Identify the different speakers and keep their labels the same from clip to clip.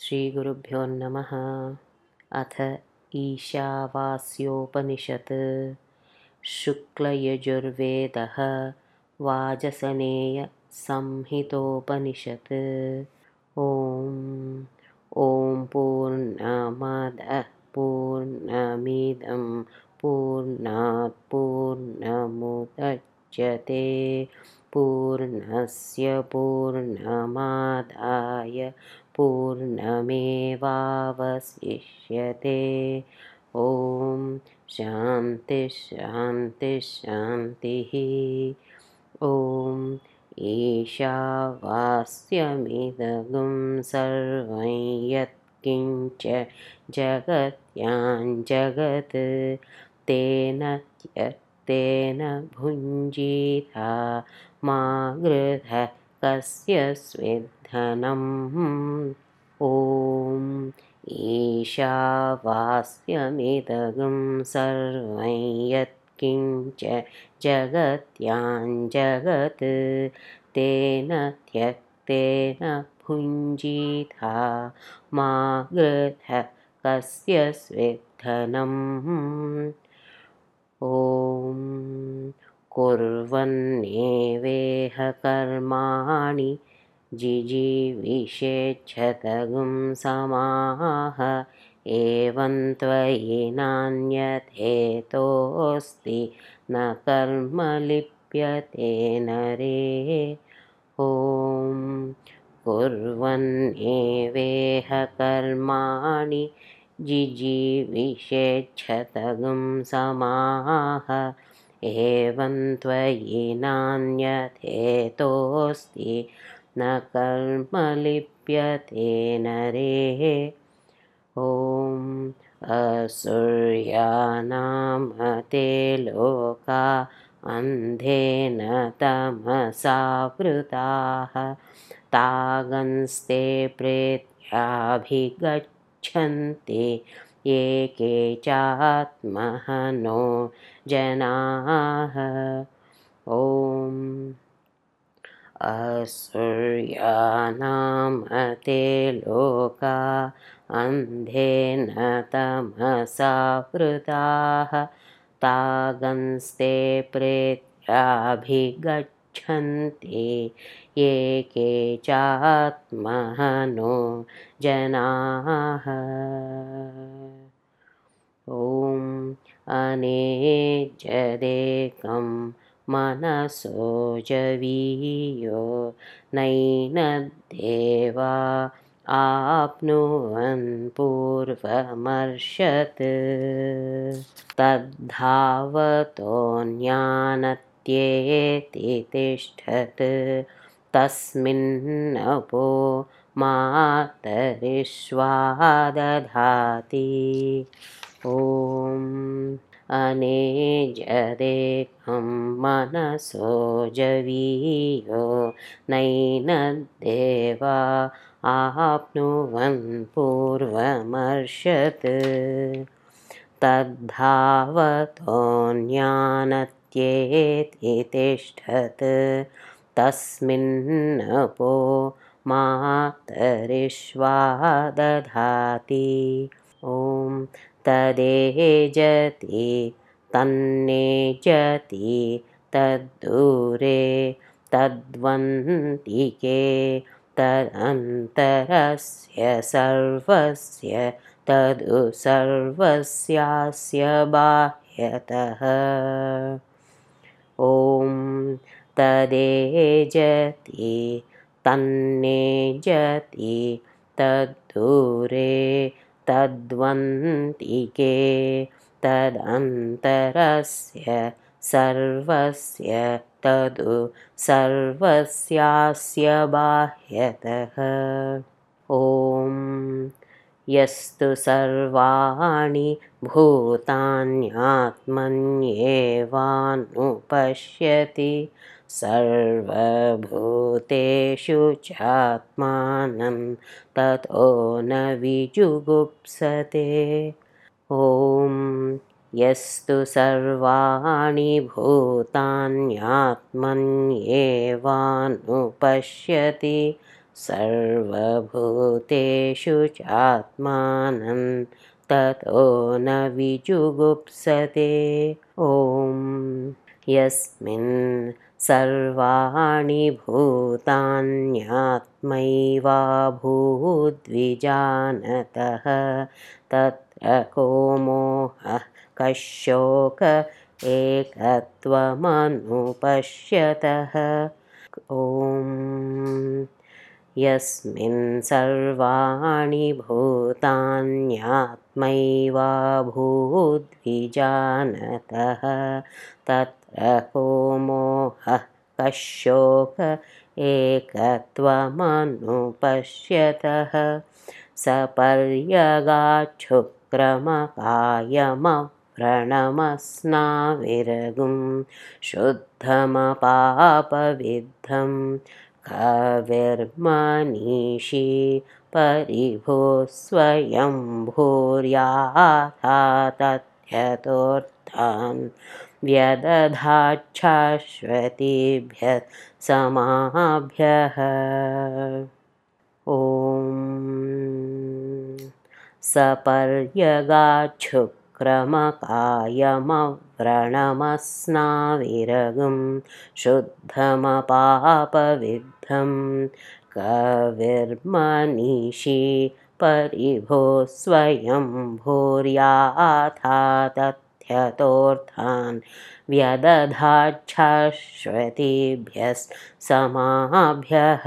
Speaker 1: श्रीगुरुभ्यो नमः। अथ ईशावास्योपनिषत्। शुक्लयजुर्वेदः वाजसनेयसंहितोपनिषत्। ॐ ॐ पूर्णमदः पूर्णमिदं पूर्णात् पूर्णमुदच्यते। पूर्णस्य पूर्णमादाय पूर्णमेवावशिष्यते। ॐ शान्तिः ॐ ईशावास्यमिदगुं सर्वं यत्किञ्च जगत्याञ्जगत् तेन त्यक्तेन भुञ्जीथा मा गृधः कस्य स्विद्धनम् ॐ ईशावास्यमिदगं सर्वं यत्किञ्च जगत्याञ्जगत् तेन त्यक्तेन भुञ्जीथा मा गृधः कस्य स्विद्धनम् ॐ कुर्वन्नेवेह कर्माणि जिजीविषेच्छतगुं समाह एवं त्वयि नान्यथेतोऽस्ति न कर्म लिप्यते नरे ॐ कुर्वन्नेवेह कर्माणि जिजीविषेच्छतगुं समाह एवं त्वयि नान्यथेतोऽस्ति न कर्म नरे। ॐ असुर्यानामते लोका अन्धेन तमसावृताः तागंस्ते प्रेत्याभिगच्छन्ति ये के चात्महनो जनाः। ॐ असुर्यानामते लोका अन्धेन तमसावृताः तागंस्ते प्रेत्याभिगच्छन्ति ये के चात्महनो जनाः। ॐ अनेजदेकं मनसो जवीयो नैनद्देवा आप्नुवन् पूर्वमर्षत्। तद्धावतोऽन्यानत्येति तिष्ठत्। तस्मिन्नपो मातरिष्वा दधाति ॐ अनेजदेकं मनसो जवीयो नैनद्देवा आप्नुवन् पूर्वमर्षत्। तद्धावतोऽन्यानत्येति तिष्ठत्। तस्मिन्नपो मातरिष्वा दधाति। ॐ तदेजति तन्नेजति तद्दूरे तद्वन्तिके तदन्तरस्य सर्वस्य तदु सर्वस्यास्य बाह्यतः। ॐ तदेजति तन्नेजति तद्दूरे तद्वन्तिके तदन्तरस्य सर्वस्य तदु सर्वस्यास्य बाह्यतः। ॐ यस्तु सर्वाणि भूतान्यात्मन्येवानुपश्यति सर्वभूतेषु चात्मानं ततो न विजुगुप्सते। ॐ यस्तु सर्वाणि भूतान्यात्मन्येवानुपश्यति। सर्वभूतेषु चात्मानं ततो न विजुगुप्सते। ॐ यस्मिन् सर्वाणि भूतान्यात्मैवाभूद्विजानतः तत्र को मोहः कशोक एकत्वमनुपश्यतः। ॐ यस्मिन् सर्वाणि भूतान्यात्मैवाभूद्विजानतः तत्र को मोहः कशोक एकत्वमनुपश्यतः सपर्यगाच्छुक्रमकायमव्रणमस्नाविरगुं शुद्धमपापविद्धं कविर्मनीषी परिभो स्वयं भूर्याथा व्यदधाच्छाश्वतीभ्यः समाभ्यः। ॐ सपर्यगाच्छुक्रमकायमव्रणमस्नाविरगुं शुद्धमपापविद्धं कविर्मनीषी परिभो स्वयं भूर्याथा तथ्यतोऽर्थान् व्यदधाच्छाश्वतीभ्यः समाभ्यः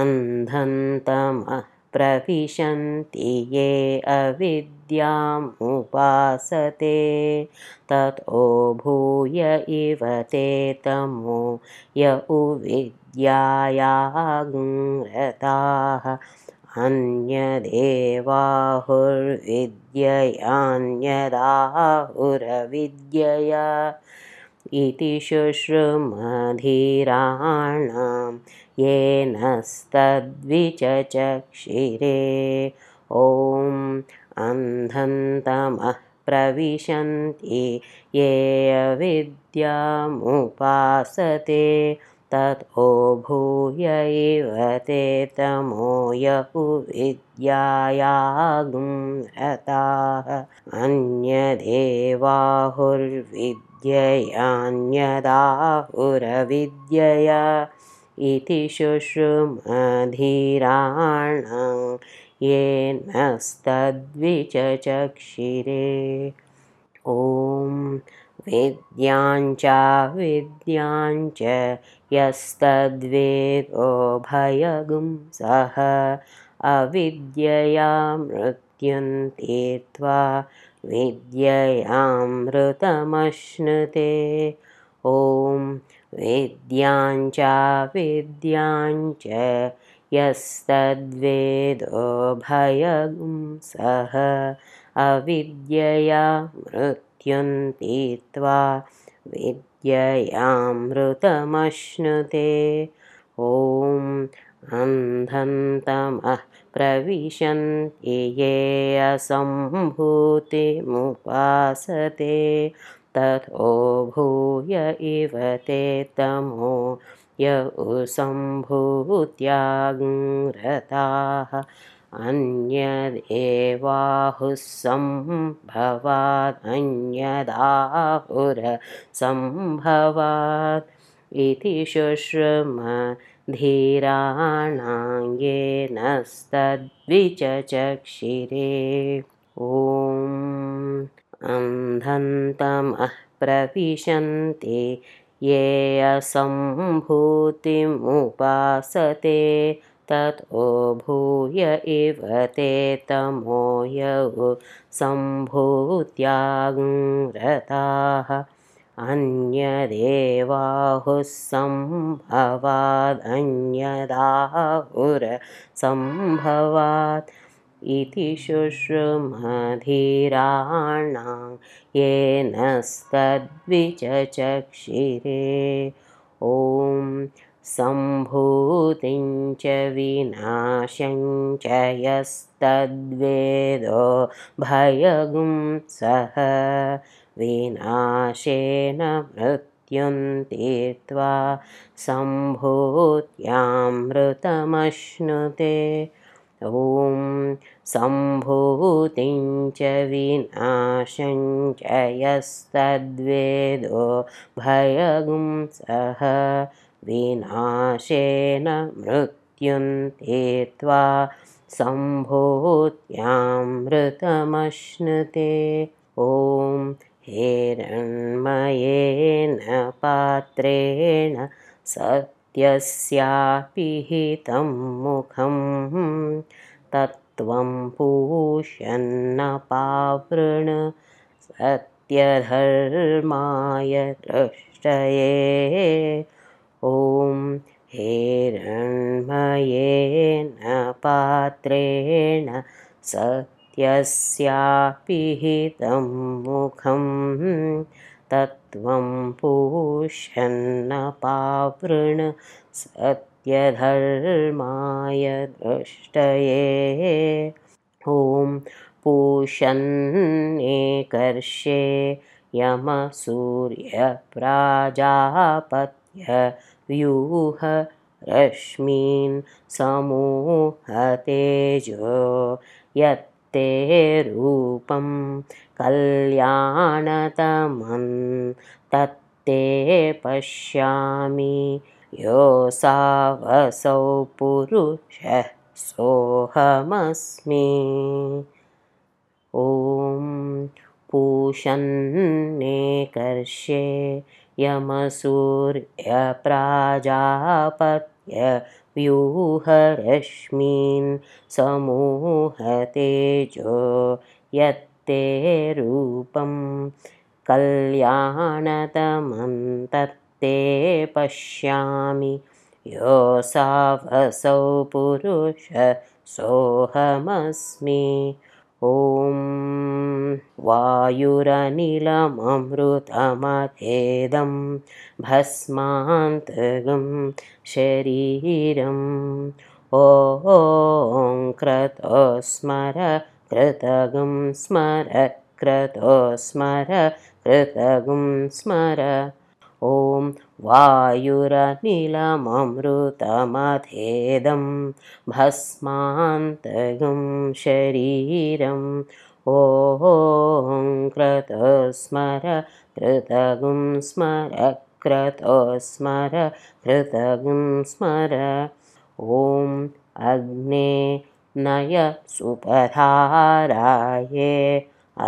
Speaker 1: अन्धन्तमः प्रविशन्ति ये अविद्यामुपासते। ततो भूय इव ते तमो य उविद्यायाङ्रताः अन्यदेवाहुर्विद्ययान्यदाहुरविद्यया। इति शुश्रुमधीराणां येनस्तद्विचचक्षिरे ॐ अन्धन्तमः प्रविशन्ति ये अविद्यामुपासते ततो भूय इव ते तमो य उविद्यायागुंहताः अन्यदेवाहुर्विद्ययान्यदाहुरविद्यया इति शुश्रुमधीराणां येनस्तद्विचचक्षिरे ॐ विद्याञ्चाविद्याञ्च यस्तद्वेदो भयगुं सः अविद्यया मृत्युं तीर्त्वा विद्ययामृतमश्नुते ॐ विद्याञ्चाविद्याञ्च यस्तद्वेदो भयगुं सः अविद्यया मृत्युं तीर्त्वा विद्ययामृतमश्नुते ॐ अन्धन्तमः प्रविशन्ति ये असम्भूतिमुपासते ततो भूय इव ते तमो य उसम्भूत्याङ्रताः अन्यदेवाहुस्सम्भवादन्यदाहुरसम्भवात् इति शुश्रुमधीराणां येनस्तद्विचचक्षिरे ॐ अन्धन्तमः प्रविशन्ति ये असम्भूतिमुपासते ततो भूय इव ते तमो यौ सम्भूत्याङ्रताः अन्यदेवाहुस्सम्भवादन्यदाहुरसम्भवात् इति शुश्रुमधीराणां येनस्तद्विचचक्षिरे ॐ सम्भूतिं च विनाशं च यस्तद्वेदो भयगुं सः विनाशेन मृत्युं तीर्त्वा सम्भूत्यामृतमश्नुते ॐ सम्भूतिं च विनाशं च यस्तद्वेदो भयगुं सः विनाशेन मृत्युं तीर्त्वा सम्भूत्यामृतमश्नुते। ॐ हेरण्मयेन पात्रेण सत्यस्यापिहितं मुखं तत्त्वं पूषन्नपावृण सत्यधर्माय दृष्टये। ॐ हेरण्मयेन पात्रेण सत्यस्यापिहितं मुखं तत्त्वं पूषन्नपावृण सत्यधर्माय दृष्टये। ॐ पूषन्नेकर्षे यमसूर्यप्राजापत्य व्यूहरश्मीन् समूहतेजो यत्ते रूपं कल्याणतमं तत्ते पश्यामि। योऽसावसौ पुरुषः सोऽहमस्मि। ॐ पूषन्नेकर्षे यमसूर्यप्राजापत्य व्यूहरश्मीन् समूहतेजो यत्ते रूपं कल्याणतमं तत्ते पश्यामि योऽसावसौ पुरुषः सोऽहमस्मि ॐ वायुरनिलममृतमथेदं भस्मान्तगं शरीरम् ॐ क्रतो स्मर कृतगं स्मर क्रतो स्मर कृतगं स्मर ॐ वायुरनिलममृतमथेदं भस्मान्तगं शरीरम् ॐ क्रतो स्मर कृतगं स्मर क्रतो स्मर कृतगं स्मर ॐ अग्ने नय सुपधाराये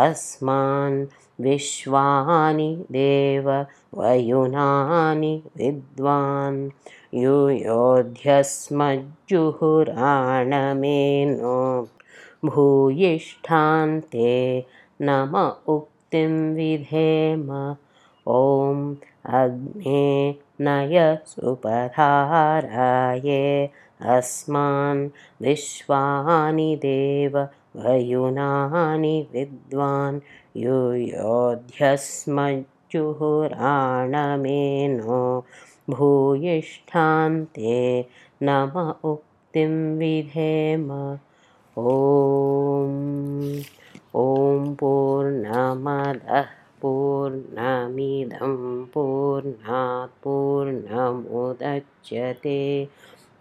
Speaker 1: अस्मान् विश्वानि देव वयुनानि विद्वान्। युयोध्यस्मज्जुहुराणमेनो भूयिष्ठान्ते नम उक्तिं विधेम। ॐ अग्ने नय सुपधाराये अस्मान् विश्वानि देव वयुनानि विद्वान् युयोध्यस्मज्जुहुराणमेनो भूयिष्ठान्ते नम उक्तिं विधेम। ॐ ॐ पूर्णमदः पूर्णमिदं पूर्णात् पूर्णमुदच्यते।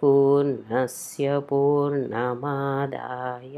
Speaker 1: पूर्णस्य पूर्णमादाय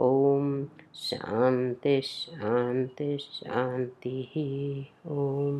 Speaker 1: ॐ शान्तिश्शान्तिश्शान्तिः ॐ